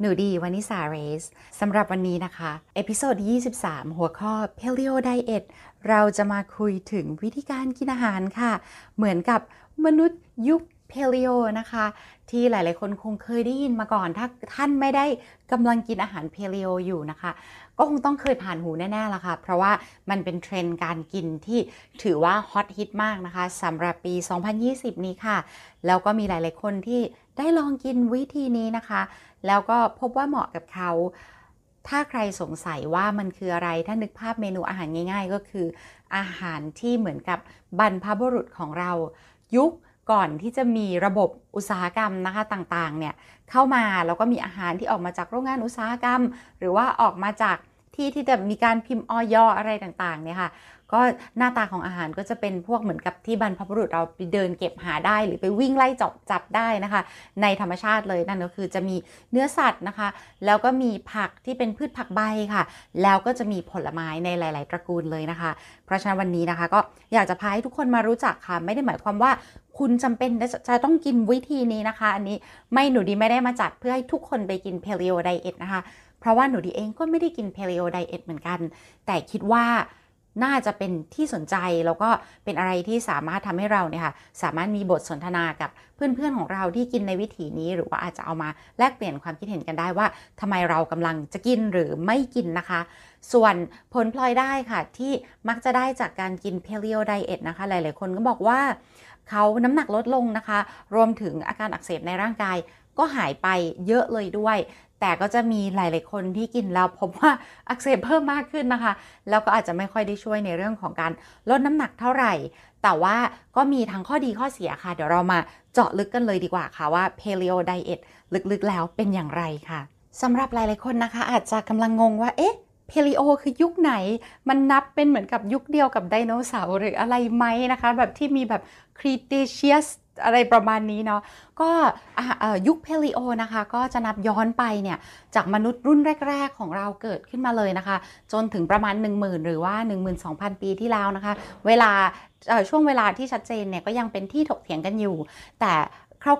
หนูดีวานิสาเรสสำหรับวันนี้นะคะ episode 23 หัวข้อ Paleo Diet เราจะมาคุยถึงวิธีการกินอาหารค่ะ เหมือนกับมนุษย์ยุค Paleo นะคะ ที่หลายๆ คนคงเคยได้ยินมาก่อน ถ้าท่านไม่ได้กำลังกินอาหาร Paleo อยู่นะคะ ก็คงต้องเคยผ่านหูแน่ๆละค่ะ เพราะว่ามันเป็นเทรนด์การกินที่ถือว่าฮอตฮิตมากนะคะสำหรับปี 2020 นี้ค่ะ แล้วก็มีหลายๆ คนที่ได้ลองกินวิธีนี้นะคะ แล้วก็พบว่าเหมาะกับเขา ถ้าใครสงสัยว่ามันคืออะไร ถ้านึกภาพเมนูอาหารง่าย ๆ ก็คือ อาหารที่เหมือนกับบรรพบุรุษของเรา ยุคก่อนที่จะมีระบบอุตสาหกรรมนะคะต่างๆเนี่ยเข้ามาแล้วก็มีอาหารที่ออกมาจากโรงงานอุตสาหกรรม หรือว่าออกมาจากที่ที่จะมีการพิมพ์ออยอะไรต่างๆเนี่ยค่ะ ก็หน้าตาของอาหารก็จะเป็นพวกเหมือนกับที่บรรพบุรุษเราไปเดินเก็บหาได้ หรือไปวิ่งไล่จับจับได้นะคะ ในธรรมชาติเลยนั่นก็คือจะมีเนื้อสัตว์นะคะ แล้วก็มีผักที่เป็นพืชผักใบค่ะ แล้วก็จะมีผลไม้ในหลาย ๆ ตระกูลเลยนะคะ เพราะฉะนั้นวันนี้นะคะ ก็อยากจะพาให้ทุกคนมารู้จักค่ะ ไม่ได้หมายความว่าคุณจำเป็นจะต้องกินวิธีนี้นะคะ อันนี้ไม่หนูดีไม่ได้มาจัดเพื่อให้ทุกคนไปกิน Paleo Diet นะคะ เพราะว่าหนูดีเองก็ไม่ได้กิน Paleo Diet เหมือนกัน แต่คิดว่า น่าจะเป็นที่สนใจแล้วก็เป็นอะไรที่สามารถทำให้เราเนี่ยค่ะสามารถมีบทสนทนากับเพื่อนๆของเราที่กินในวิถีนี้ หรือว่าอาจจะเอามาแลกเปลี่ยนความคิดเห็นกันได้ว่าทำไมเรากำลังจะกินหรือไม่กินนะคะ ส่วนผลพลอยได้ค่ะ ที่มักจะได้จากการกิน Paleo Diet นะคะ หลายๆคนก็บอกว่าเขาน้ำหนักลดลงนะคะ รวมถึงอาการอักเสบในร่างกายก็หายไปเยอะเลยด้วย แต่ก็จะมีหลาย ๆ คนที่กินแล้วพบว่าอักเสบเพิ่มมากขึ้นนะคะ แล้วก็อาจจะไม่ค่อยได้ช่วยในเรื่องของการลดน้ำหนักเท่าไหร่ แต่ว่าก็มีทั้งข้อดีข้อเสียค่ะ เดี๋ยวเรามาเจาะลึกกันเลยดีกว่าค่ะว่า Paleo Diet ลึก ๆ แล้วเป็นอย่างไรค่ะสำหรับหลาย ๆ คนนะคะ อาจจะกำลังงงว่าเอ๊ะ Paleo คือยุคไหน มันนับเป็นเหมือนกับยุคเดียวกับไดโนเสาร์หรืออะไรไหมนะคะ แบบที่มีแบบ Cretaceous อะไรประมาณนี้เนาะก็ยุค Paleo นะคะ ก็จะนับย้อนไปเนี่ย จากมนุษย์รุ่นแรก ๆ ของเราเกิดขึ้นมาเลยนะคะ จนถึงประมาณ 10,000 หรือว่า 12,000 ปีที่แล้วนะคะ เวลาช่วงเวลาที่ชัดเจนเนี่ย ก็ยังเป็นที่ถกเถียงกันอยู่ แต่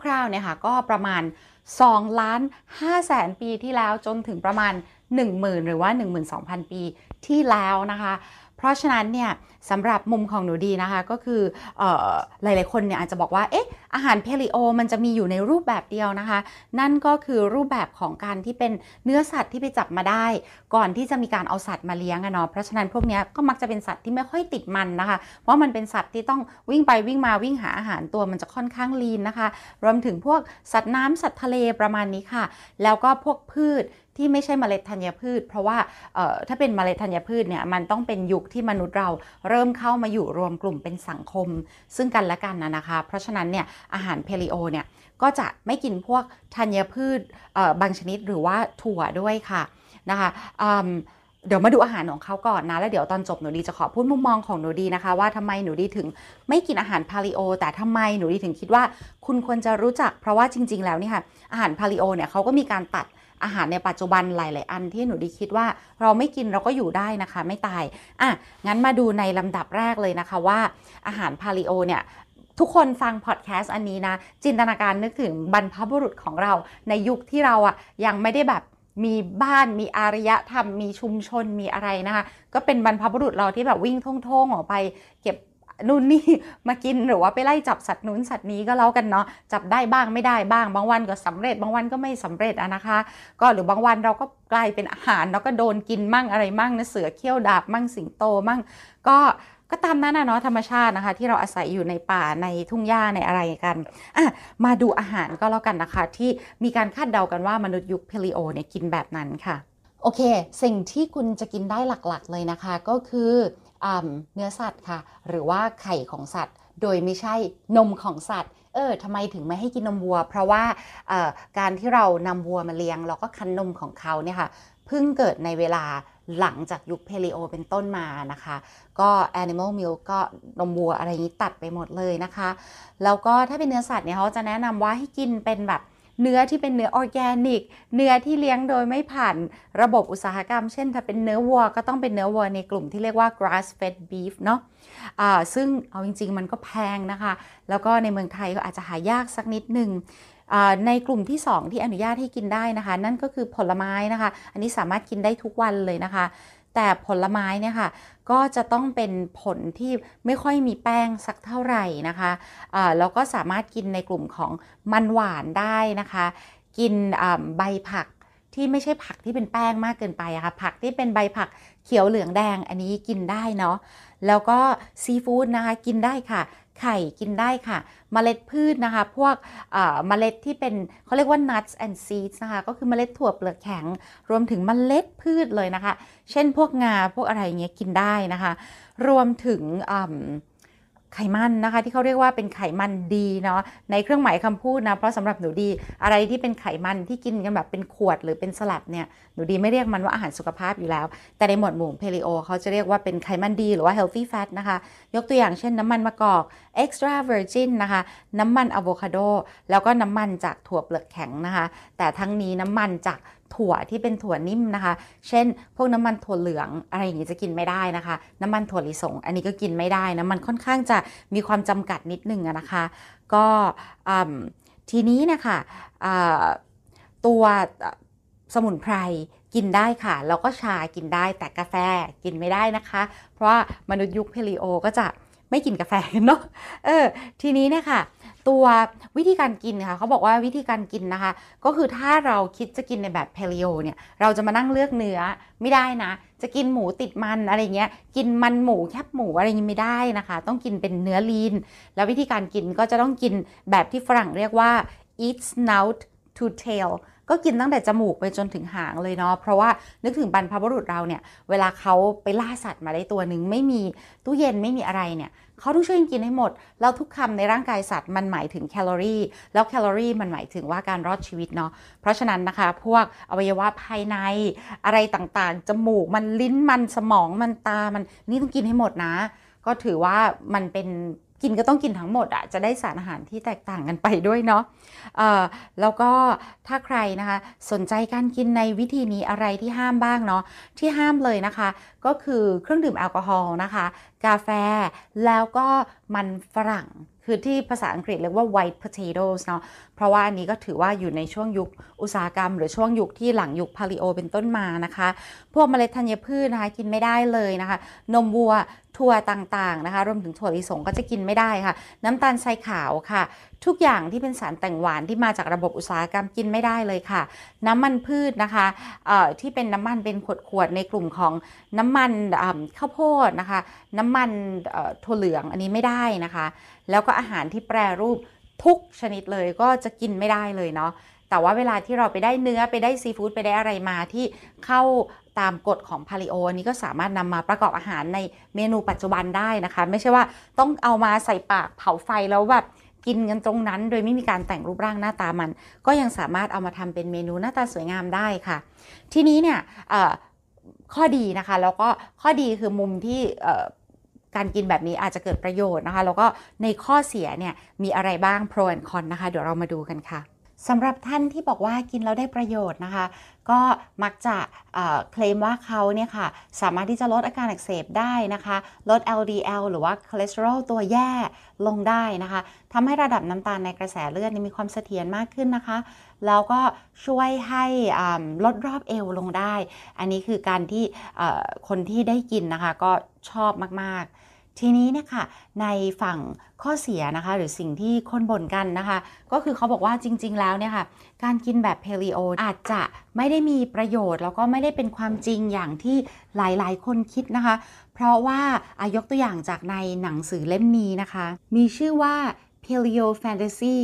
คร่าวๆเนี่ยค่ะก็ประมาณ2ล้าน5แสนปีที่แล้วจนถึงประมาณ 10,000 หรือว่า 12,000 ปีที่แล้วนะคะ เพราะฉะนั้นเนี่ยสำหรับมุมของหนูดีนะคะ ก็คืออหลายๆคนเนี่ยอาจจะบอกว่า เอ๊ะ อาหารเพลิโอมันจะมีอยู่ในรูปแบบเดียวนะคะ นั่นก็คือรูปแบบของการที่เป็นเนื้อสัตว์ที่ไปจับมาได้ ก่อนที่จะมีการเอาสัตว์มาเลี้ยงอะเนาะ เพราะฉะนั้นพวกนี้ก็มักจะเป็นสัตว์ที่ไม่ค่อยติดมันนะคะ เพราะมันเป็นสัตว์ที่ต้องวิ่งไปวิ่งมาวิ่งหาอาหารตัวมันจะค่อนข้างลีนนะคะ รวมถึงพวกสัตว์น้ำสัตว์ทะเลประมาณนี้ค่ะ แล้วก็พวกพืช ที่ไม่ใช่เมล็ดธัญพืช เพราะว่าถ้าเป็นเมล็ดธัญพืชเนี่ยมันต้องเป็นยุคที่มนุษย์เราเริ่มเข้ามาอยู่รวมกลุ่มเป็นสังคม ซึ่งกันและกันนะนะคะ เพราะฉะนั้นเนี่ยอาหารเพลิโอเนี่ยก็จะไม่กินพวกธัญพืชบางชนิดหรือว่าถั่วด้วยค่ะนะคะเดี๋ยวมาดูอาหารของเขาก่อนนะ แล้วเดี๋ยวตอนจบหนูดีจะขอพูดมุมมองของหนูดีนะคะ ว่าทำไมหนูดีถึงไม่กินอาหารพาลิโอ แต่ทำไมหนูดีถึงคิดว่าคุณควรจะรู้จัก เพราะว่าจริง ๆ แล้วนี่ค่ะอาหารพาลิโอเนี่ยเขาก็มีการตัด อาหารในปัจจุบันหลาย ๆ อันที่หนูดีคิดว่าเราไม่กินเราก็อยู่ได้นะคะ ไม่ตาย อะ งั้นมาดูในลำดับแรกเลยนะคะว่าอาหารพาลิโอเนี่ยทุกคนฟังพอดแคสต์อันนี้นะ จินตนาการนึกถึงบรรพบุรุษของเราในยุคที่เราอะยังไม่ได้แบบมีบ้านมีอารยธรรม มีชุมชนมีอะไรนะคะ ก็เป็นบรรพบุรุษเราที่แบบวิ่งท่องๆออกไป เก็บ นู่นนี่มากินหรือว่าไปไล่จับสัตว์นู้นสัตว์นี้ก็แล้วกันเนาะจับได้บ้างไม่ได้บ้าง บางวันก็สำเร็จ บางวันก็ไม่สำเร็จอะนะคะ ก็หรือบางวันเราก็กลายเป็นอาหารเราก็โดนกินมั่งอะไรมั่งนะเสือเขี้ยวดาบมั่งสิงโตมั่ง ก็ก็ตามนั้นนะเนาะธรรมชาตินะคะ ที่เราอาศัยอยู่ในป่าในทุ่งหญ้าในอะไรกันอะมาดูอาหารก็แล้วกันนะคะ ที่มีการคาดเดากันว่ามนุษย์ยุคเพลิโอเนี่ยกินแบบนั้นค่ะโอเค สิ่งที่คุณจะกินได้หลักๆเลยนะคะก็คือ เนื้อสัตว์ค่ะ หรือว่าไข่ของสัตว์ โดยไม่ใช่นมของสัตว์เออทำไมถึงไม่ให้กินนมวัว เพราะว่าการที่เรานำวัวมาเลี้ยงเราก็คั้นนมของเขาเนี่ยค่ะเพิ่งเกิดในเวลาหลังจากยุคเพลีโอเป็นต้นมานะคะ ก็ animal milk ก็นมวัวอะไรนี้ตัดไปหมดเลยนะคะ แล้วก็ถ้าเป็นเนื้อสัตว์เนี่ยเขาจะแนะนำว่าให้กินเป็นแบบ เนื้อที่เป็นเนื้อออร์แกนิก เนื้อที่เลี้ยงโดยไม่ผ่านระบบอุตสาหกรรม เช่น ถ้าเป็นเนื้อวัวก็ต้องเป็นเนื้อวัวในกลุ่มที่เรียกว่า grass fed beef เนาะะซึ่งเอาจริง ๆ มันก็แพงนะคะ แล้วก็ในเมืองไทยก็อาจจะหายากสักนิดหนึ่งในกลุ่มที่ 2 ที่อนุญาตให้กินได้นะคะ นั่นก็คือผลไม้นะคะ อันนี้สามารถกินได้ทุกวันเลยนะคะ แต่ผลไม้เนี่ยค่ะก็จะต้องเป็นผลที่ไม่ค่อยมีแป้งสักเท่าไหร่นะคะะแล้วก็สามารถกินในกลุ่มของมันหวานได้นะคะ กินใบผักที่ไม่ใช่ผักที่เป็นแป้งมากเกินไปอะค่ะ ผักที่เป็นใบผักเขียวเหลืองแดงอันนี้กินได้เนาะแล้วก็ซีฟู้ดนะคะกินได้ค่ะ ไข่กินได้ค่ะเมล็ดพืชนะคะ พวกเมล็ดที่เป็นเขาเรียกว่า nuts and seeds นะคะ ก็คือเมล็ดถั่วเปลือกแข็ง รวมถึงเมล็ดพืชเลยนะคะ เช่นพวกงาพวกอะไรเงี้ยกินได้นะคะ รวมถึง ไขมันนะคะ ที่เขาเรียกว่าเป็นไขมันดีเนาะในเครื่องหมายคำพูดนะเพราะสำหรับหนูดีอะไรที่เป็นไขมันที่กินกันแบบเป็นขวดหรือเป็นสลัดเนี่ยหนูดีไม่เรียกมันว่าอาหารสุขภาพอยู่แล้ว แต่ในหมวดหมู่เพลิโอเขาจะเรียกว่าเป็นไขมันดีหรือว่า healthy fat นะคะ ยกตัวอย่างเช่นน้ำมันมะกอก extra virgin นะคะ น้ำมันอะโวคาโดแล้วก็น้ำมันจากถั่วเปลือกแข็งนะคะ แต่ทั้งนี้น้ำมันจากถั่วที่เป็นถั่วนิ่มนะคะ เช่น พวกน้ำมันถั่วเหลืองอะไรอย่างนี้จะกินไม่ได้นะคะ น้ำมันถั่วลิสง อันนี้ก็กินไม่ได้นะมันค่อนข้างจะมีความจำกัดนิดนึงนะคะ ก็ทีนี้นะคะตัวสมุนไพรกินได้ค่ะ แล้วก็ชากินได้แต่กาแฟกินไม่ได้นะคะ เพราะว่ามนุษย์ยุคเพลีโอก็จะไม่กินกาแฟเนาะเออทีนี้เนี่ยค่ะ ตัววิธีการกินค่ะเขาบอกว่าวิธีการกินนะคะ ก็คือถ้าเราคิดจะกินในแบบเพลีโอเนี่ยเราจะมานั่งเลือกเนื้อไม่ได้นะ จะกินหมูติดมันอะไรเงี้ยกินมันหมูแคบหมูอะไรเงี้ยไม่ได้นะคะ ต้องกินเป็นเนื้อลีน แล้ววิธีการกินก็จะต้องกินแบบที่ฝรั่งเรียกว่า eat snout to tail ก็กินตั้งแต่จมูกไปจนถึงหางเลยเนาะเพราะว่านึกถึงบรรพบุรุษเราเนี่ยเวลาเขาไปล่าสัตว์มาได้ตัวหนึ่งไม่มีตู้เย็นไม่มีอะไรเนี่ยเขาต้องช่วยกินให้หมด แล้วทุกคำในร่างกายสัตว์มันหมายถึงแคลอรี่ แล้วแคลอรี่มันหมายถึงว่าการรอดชีวิตเนาะ เพราะฉะนั้นนะคะ พวกอวัยวะภายในอะไรต่างๆ จมูกมันลิ้นมันสมองมันตามันนี่ต้องกินให้หมดนะ ก็ถือว่ามันเป็น กินก็ต้องกินทั้งหมดอะจะได้สารอาหารที่แตกต่างกันไปด้วยเนาะแล้วก็ถ้าใครนะคะสนใจการกินในวิธีนี้อะไรที่ห้ามบ้างเนาะที่ห้ามเลยนะคะ ก็คือเครื่องดื่มแอลกอฮอล์นะคะ กาแฟแล้วก็มันฝรั่งคือที่ภาษาอังกฤษเรียกว่า white potatoes เนาะ เพราะว่าอันนี้ก็ถือว่าอยู่ในช่วงยุคอุตสาหกรรม หรือช่วงยุคที่หลังยุคพาลิโอเป็นต้นมานะคะ พวกเมล็ดธัญพืชนะคะกินไม่ได้เลยนะคะ นมวัว ถั่วต่างๆนะคะ รวมถึงถั่วลิสงก็จะกินไม่ได้ค่ะ น้ำตาลทรายขาวค่ะ ทุกอย่างที่เป็นสารแต่งหวานที่มาจากระบบอุตสาหกรรมกินไม่ได้เลยค่ะ น้ำมันพืชนะคะที่เป็นน้ำมันเป็นขวดๆในกลุ่มของน้ำมันข้าวโพดนะคะ น้ำมันถั่วเหลืองอันนี้ไม่ได้นะคะ แล้วก็อาหารที่แปรรูปทุกชนิดเลยก็จะกินไม่ได้เลยเนาะ แต่ว่าเวลาที่เราไปได้เนื้อไปได้ซีฟู้ดไปได้อะไรมาที่เข้าตามกฎของพาลิโออันนี้ก็สามารถนำมาประกอบอาหารในเมนูปัจจุบันได้นะคะ ไม่ใช่ว่าต้องเอามาใส่ปากเผาไฟแล้วแบบกินกันตรงนั้น โดยไม่มีการแต่งรูปร่างหน้าตามัน ก็ยังสามารถเอามาทำเป็นเมนูหน้าตาสวยงามได้ค่ะ ทีนี้เนี่ยข้อดีนะคะ แล้วก็ข้อดีคือมุมที่การกินแบบนี้อาจจะเกิดประโยชน์นะคะ แล้วก็ในข้อเสียเนี่ยมีอะไรบ้าง pro and con นะคะ เดี๋ยวเรามาดูกันค่ะ สำหรับท่านที่บอกว่ากินแล้วได้ประโยชน์นะคะ ก็มักจะเคลมว่าเขาเนี่ยค่ะ สามารถที่จะลดอาการอักเสบได้นะคะ ลด LDL หรือว่าคอเลสเตอรอลตัวแย่ลงได้นะคะทำให้ระดับน้ำตาลในกระแสเลือดมีความเสถียรมากขึ้นนะคะ แล้วก็ช่วยให้ลดรอบเอวลงได้ อันนี้คือการที่คนที่ได้กินนะคะ ก็ชอบมากๆ ทีนี้เนี่ยค่ะในฝั่งข้อเสียนะคะ หรือสิ่งที่คนบ่นกันนะคะ ก็คือเขาบอกว่าจริง ๆ แล้วเนี่ยค่ะการกินแบบเพลีโออาจจะไม่ได้มีประโยชน์ แล้วก็ไม่ได้เป็นความจริงอย่างที่หลายๆ คนคิดนะคะ เพราะว่าอายกตัวอย่างจากในหนังสือเล่มนี้นะคะ มีชื่อว่า Paleo Fantasy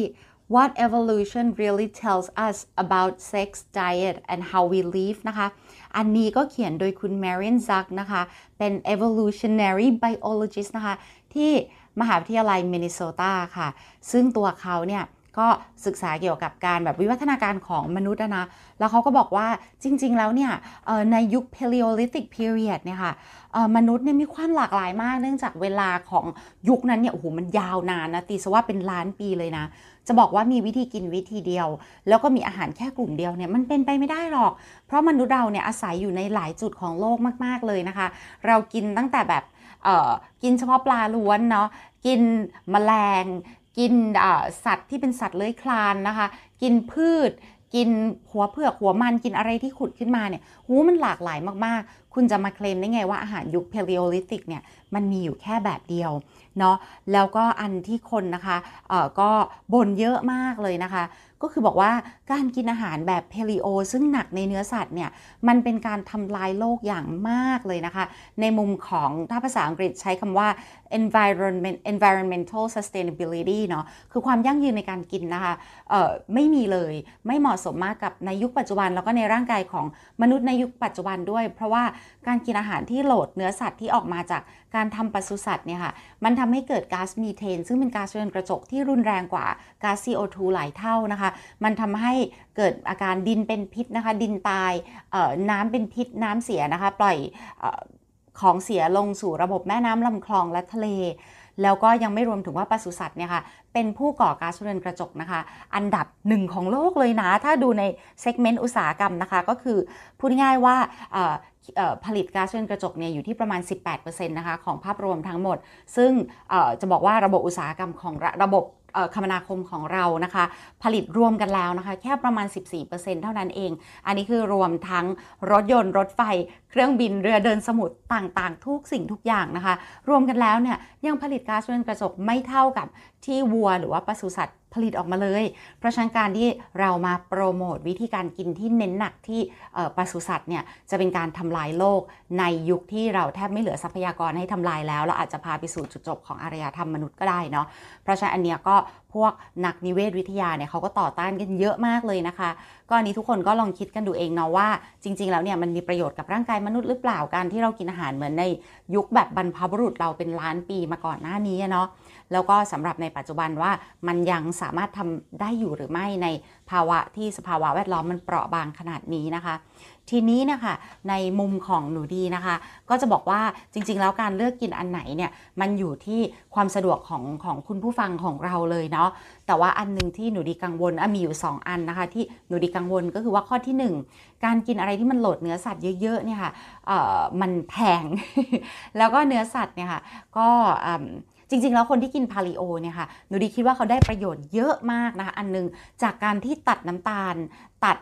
what evolution really tells us about sex diet and how we live นะคะ อันนี้ก็เขียนโดยคุณ Marian Zuck นะคะ เป็น evolutionary biologist นะคะ ที่มหาวิทยาลัยมินนิโซตาค่ะ ซึ่งตัวเขาเนี่ยก็ศึกษาเกี่ยวกับการแบบวิวัฒนาการของมนุษย์นะ แล้วเขาก็บอกว่าจริง ๆ แล้วเนี่ยในยุค Paleolithic period เนี่ยค่ะมนุษย์เนี่ยมีความหลากหลายมาก เนื่องจากเวลาของยุคนั้นเนี่ยโอ้โหมันยาวนานนะตีซะว่าเป็นล้านปีเลยนะ จะบอกว่ามีวิธีกินวิธีเดียว แล้วก็มีอาหารแค่กลุ่มเดียวเนี่ยมันเป็นไปไม่ได้หรอก เพราะมนุษย์เราเนี่ยอาศัยอยู่ในหลายจุดของโลกมาก ๆเลยนะคะ เรากินตั้งแต่แบบกินเฉพาะปลาล้วนเนาะกินมแมลง กินสัตว์ที่เป็นสัตว์เลื้อยคลานนะคะ กินพืชกินหัวเผือกหัวมันกินอะไรที่ขุดขึ้นมาเนี่ยหูมันหลากหลายมาก ๆคุณจะมาเคลมได้ไงว่าอาหารยุคเพลีโอลิติกเนี่ยมันมีอยู่แค่แบบเดียวเนาะแล้วก็อันที่คนนะคะเอ่อก็บ่นเยอะมากเลยนะคะ ก็คือบอกว่าการกินอาหารแบบเพลีโอ ซึ่งหนักในเนื้อสัตว์เนี่ยมันเป็นการทำลายโลกอย่างมากเลยนะคะ ในมุมของถ้าภาษาอังกฤษใช้คำว่า environment environmental sustainability เนาะคือความยั่งยืนในการกินนะคะเอ่อไม่มีเลยไม่เหมาะสมมากกับในยุคปัจจุบันแล้วก็ในร่างกายของมนุษย์ในยุคปัจจุบันด้วย เพราะว่าการกินอาหารที่โหลดเนื้อสัตว์ที่ออกมาจากการทำปศุสัตว์เนี่ยค่ะมันทำให้เกิดก๊าซมีเทน ซึ่งเป็นก๊าซเรือนกระจกที่รุนแรงกว่าก๊าซ CO2 หลายเท่านะคะ มันทำให้เกิดอาการดินเป็นพิษนะคะ ดินตายน้ำเป็นพิษน้ำเสียนะคะ ปล่อยของเสียลงสู่ระบบแม่น้ำลำคลองและทะเล แล้วก็ยังไม่รวมถึงว่าปศุสัตว์เนี่ยค่ะเป็นผู้ก่อก๊าซเรือนกระจกนะคะ อันดับหนึ่งของโลกเลยนะ ถ้าดูในเซกเมนต์อุตสาหกรรมนะคะ ก็คือพูดง่ายว่าผลิตก๊าซเรือนกระจกเนี่ยอยู่ที่ประมาณ 18%นะคะของภาพรวมทั้งหมด ซึ่งจะบอกว่าระบบอุตสาหกรรมของระบบ คมนาคมของเรานะคะ ผลิตรวมกันแล้วนะคะ แค่ประมาณ 14%เท่านั้นเอง อันนี้คือรวมทั้งรถยนต์ รถไฟ เครื่องบินเรือเดินสมุทรต่างๆ ทุกสิ่งทุกอย่างนะคะ รวมกันแล้วเนี่ยยังผลิตก๊าซเรือนกระจกไม่เท่ากับที่วัวหรือว่าปศุสัตว์ ผลิตออกมาเลย เพราะฉะนั้นการที่เรามาโปรโมทวิธีการกินที่เน้นหนักที่ปศุสัตว์เนี่ยจะเป็นการทำลายโลกในยุคที่เราแทบไม่เหลือทรัพยากรให้ทำลายแล้วเราอาจจะพาไปสู่จุดจบของอารยธรรมมนุษย์ก็ได้เนาะเพราะฉะนั้นอันเนี้ยก็พวกนักนิเวศวิทยาเนี่ยเขาก็ต่อต้านกันเยอะมากเลยนะคะ ก็อันนี้ทุกคนก็ลองคิดกันดูเองเนาะว่า จริง ๆ แล้วเนี่ยมันมีประโยชน์กับร่างกายมนุษย์หรือเปล่าการที่เรากินอาหารเหมือนในยุคแบบบรรพบุรุษเราเป็นล้านปีมาก่อนหน้านี้เนาะ แล้วก็สำหรับในปัจจุบันว่ามันยังสามารถทำได้อยู่หรือไม่ในภาวะที่สภาวะแวดล้อมมันเปราะบางขนาดนี้นะคะ ทีนี้นะคะในมุมของหนูดีนะคะ ก็จะบอกว่าจริง ๆ แล้วการเลือกกินอันไหนเนี่ยมันอยู่ที่ความสะดวกของของคุณผู้ฟังของเราเลยเนาะแต่ว่าอันนึงที่หนูดีกังวลมีอยู่ 2 อันนะคะ ที่หนูดีกังวลก็คือว่าข้อที่ 1 การกินอะไรที่มันโหลดเนื้อสัตว์เยอะๆเนี่ยค่ะมันแพง แล้วก็เนื้อสัตว์เนี่ยค่ะก็ จริง ๆ แล้วคนที่กิน Paleo เนี่ยค่ะหนูดีคิดว่าเขาได้ประโยชน์เยอะมากนะคะ อันนึงจากการที่ตัดน้ำตาล ตัด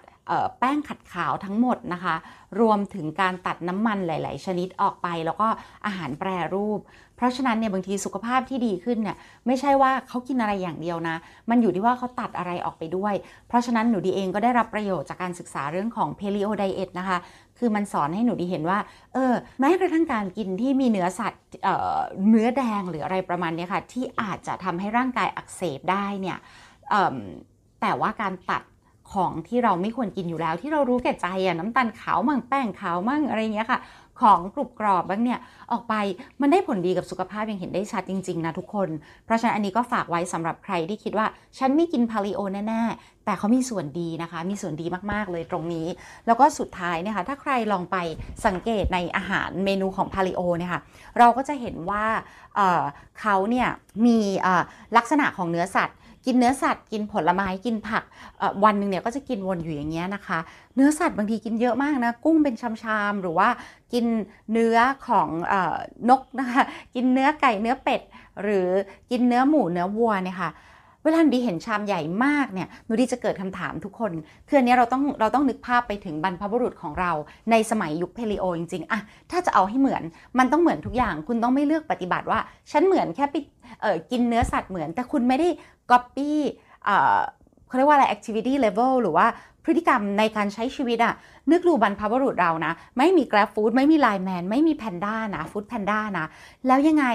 แป้งขัดขาวทั้งหมดนะคะ รวมถึงการตัดน้ำมันหลาย ๆ ชนิดออกไป แล้วก็อาหารแปรรูป เพราะฉะนั้นเนี่ยบางทีสุขภาพที่ดีขึ้นเนี่ยไม่ใช่ว่าเขากินอะไรอย่างเดียวนะ มันอยู่ที่ว่าเขาตัดอะไรออกไปด้วย เพราะฉะนั้นหนูดีเองก็ได้รับประโยชน์จากการศึกษาเรื่องของ Paleo Diet นะคะ คือมันสอนให้หนูดีเห็นว่า เออ แม้กระทั่งการกินที่มีเนื้อสัตว์เเนื้อแดงหรืออะไรประมาณนี้ค่ะ ที่อาจจะทำให้ร่างกายอักเสบได้เนี่ยแต่ว่าการตัด ของที่เราไม่ควรกินอยู่แล้ว ที่เรารู้แก่ใจอะน้ำตาลขาวมั่งแป้งขาวมั่งอะไรเงี้ยค่ะ ของกรุบกรอบบ้างเนี่ยออกไปมันได้ผลดีกับสุขภาพยังเห็นได้ชัดจริง ๆ นะทุกคน เพราะฉะนั้นอันนี้ก็ฝากไว้สำหรับใครที่คิดว่า ฉันไม่กินพาลิโอแน่ๆ แต่เขามีส่วนดีนะคะ มีส่วนดีมากๆเลยตรงนี้ แล้วก็สุดท้ายเนี่ยค่ะถ้าใครลองไปสังเกตในอาหารเมนูของพาลิโอเนี่ยค่ะเราก็จะเห็นว่าเเขาเนี่ยมีลักษณะของเนื้อสัตว์ กินเนื้อสัตว์กินผลไม้กินผักวันหนึ่งเนี่ยก็จะกินวนอยู่อย่างเงี้ยนะคะ เนื้อสัตว์บางทีกินเยอะมากนะกุ้งเป็นชามๆหรือว่ากินเนื้อของนกนะคะกินเนื้อไก่เนื้อเป็ด หรือกินเนื้อหมูเนื้อวัวเนี่ยค่ะ วลานดีเห็นชามใหญ่มากเนี่ยหนูดีจะเกิดคำถามทุกคนคืออันนี้เราต้องเราต้องนึกภาพไปถึงบรรพบุรุษของเราในสมัยยุคเพลีโอจริงๆอะถ้าจะเอาให้เหมือนมันต้องเหมือนทุกอย่าง คุณต้องไม่เลือกปฏิบัติว่า ฉันเหมือนแค่ไปกินเนื้อสัตว์เหมือน แต่คุณไม่ได้ก๊อปปี้เขาเรียกว่าอะไร activity level หรือว่า พฤติกรรมในการใช้ชีวิตอะนึกดูบรรพบุรุษเรานะ ไม่มี Grab Food ไม่มี Line Man ไม่มีแพนด้านะฟู้ดแพนด้านะ แล้วยังไง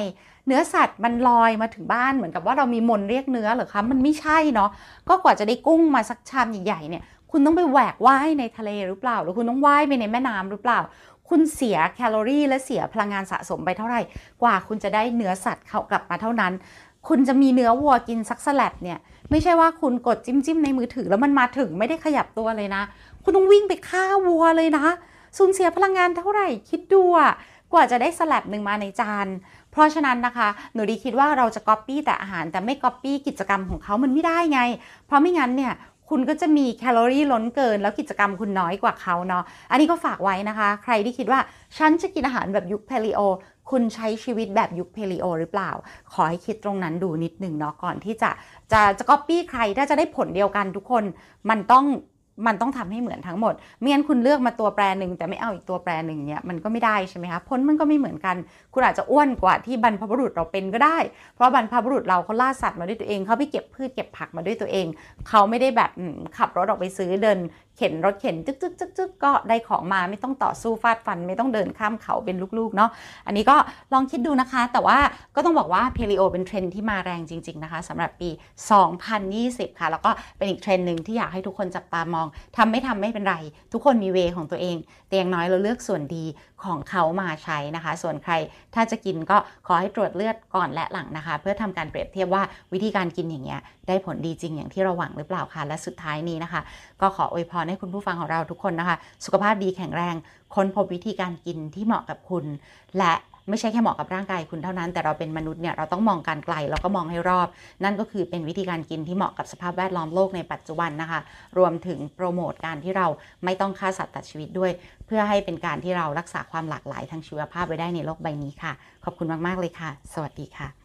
เนื้อสัตว์มันลอยมาถึงบ้านเหมือนกับว่าเรามีมนเรียกเนื้อหรือคะมันไม่ใช่เนาะก็กว่าจะได้กุ้งมาสักชามใหญ่ๆเนี่ยคุณต้องไปแหวกว่ายในทะเลหรือเปล่า หรือคุณต้องว่ายไปในแม่น้ำหรือเปล่า คุณเสียแคลอรี่และเสียพลังงานสะสมไปเท่าไหร่ กว่าคุณจะได้เนื้อสัตว์เข้ากลับมาเท่านั้น คุณจะมีเนื้อวัวกินสักสลัดเนี่ย ไม่ใช่ว่าคุณกดจิ้มจิ้มในมือถือแล้วมันมาถึงไม่ได้ขยับตัวเลยนะ คุณต้องวิ่งไปฆ่าวัวเลยนะสูญเสียพลังงานเท่าไหร่คิดดูอะกว่าจะได้สลัดหนึ่งมาในจานเพราะฉะนั้นนะคะ หนูดีคิดว่าเราจะก๊อปปี้แต่อาหารแต่ไม่ก๊อปปี้กิจกรรมของเขามันไม่ได้ไง เพราะไม่งั้นเนี่ยคุณก็จะมีแคลอรี่ล้นเกิน แล้วกิจกรรมคุณน้อยกว่าเขาเนาะ อันนี้ก็ฝากไว้นะคะ ใครที่คิดว่า ฉันจะกินอาหารแบบยุค Paleo คุณใช้ชีวิตแบบยุค Paleo หรือเปล่า ขอให้คิดตรงนั้นดูนิดหนึ่งเนาะก่อนที่จะจะจะก๊อปปี้ใครถ้าจะได้ผลเดียวกันทุกคนมันต้องมันต้องทำให้เหมือนทั้งหมดไม่งั้นคุณเลือกมาตัวแปรหนึ่งแต่ไม่เอาอีกตัวแปรหนึ่งเนี่ยมันก็ไม่ได้ใช่ไหมคะผลมันก็ไม่เหมือนกัน คุณอาจจะอ้วนกว่าที่บรรพบุรุษเราเป็นก็ได้ เพราะบรรพบุรุษเราเขาล่าสัตว์มาด้วยตัวเองเขาไปเก็บพืชเก็บผักมาด้วยตัวเอง เขาไม่ได้แบบขับรถออกไปซื้อเดินเข็นรถเข็นจึ๊กจึ๊กจึ๊กจึ๊กก็ได้ของมาไม่ต้องต่อสู้ฟาดฟัน ไม่ต้องเดินข้ามเขาเป็นลูกๆเนาะอันนี้ก็ลองคิดดูนะคะ แต่ว่าก็ต้องบอกว่าเพลีโอเป็นเทรนที่มาแรงจริง ๆนะคะสำหรับปี 2020 ค่ะ แล้วก็เป็นอีกเทรนหนึ่งที่อยากให้ทุกคนจับตามองทำไม่ทำไม่เป็นไร ทุกคนมีเวของตัวเอง แต่อย่างน้อยเราเลือกส่วนดี ของเขามาใช้นะคะ ส่วนใครถ้าจะกินก็ขอให้ตรวจเลือดก่อนและหลังนะคะ เพื่อทำการเปรียบเทียบว่าวิธีการกินอย่างเงี้ยได้ผลดีจริงอย่างที่เราหวังหรือเปล่าคะและสุดท้ายนี้นะคะ ก็ขออวยพรให้คุณผู้ฟังของเราทุกคนนะคะ สุขภาพดีแข็งแรง ค้นพบวิธีการกินที่เหมาะกับคุณ และไม่ใช่แค่เหมาะกับร่างกายคุณเท่านั้น แต่เราเป็นมนุษย์เนี่ยเราต้องมองการไกลแล้วก็มองให้รอบ นั่นก็คือเป็นวิธีการกินที่เหมาะกับสภาพแวดล้อมโลกในปัจจุบันนะคะ รวมถึงโปรโมทการที่เราไม่ต้องฆ่าสัตว์ตัดชีวิตด้วย เพื่อให้เป็นการที่เรารักษาความหลากหลายทางชีวภาพไว้ได้ในโลกใบนี้ค่ะ ขอบคุณมาก ๆ เลยค่ะ สวัสดีค่ะ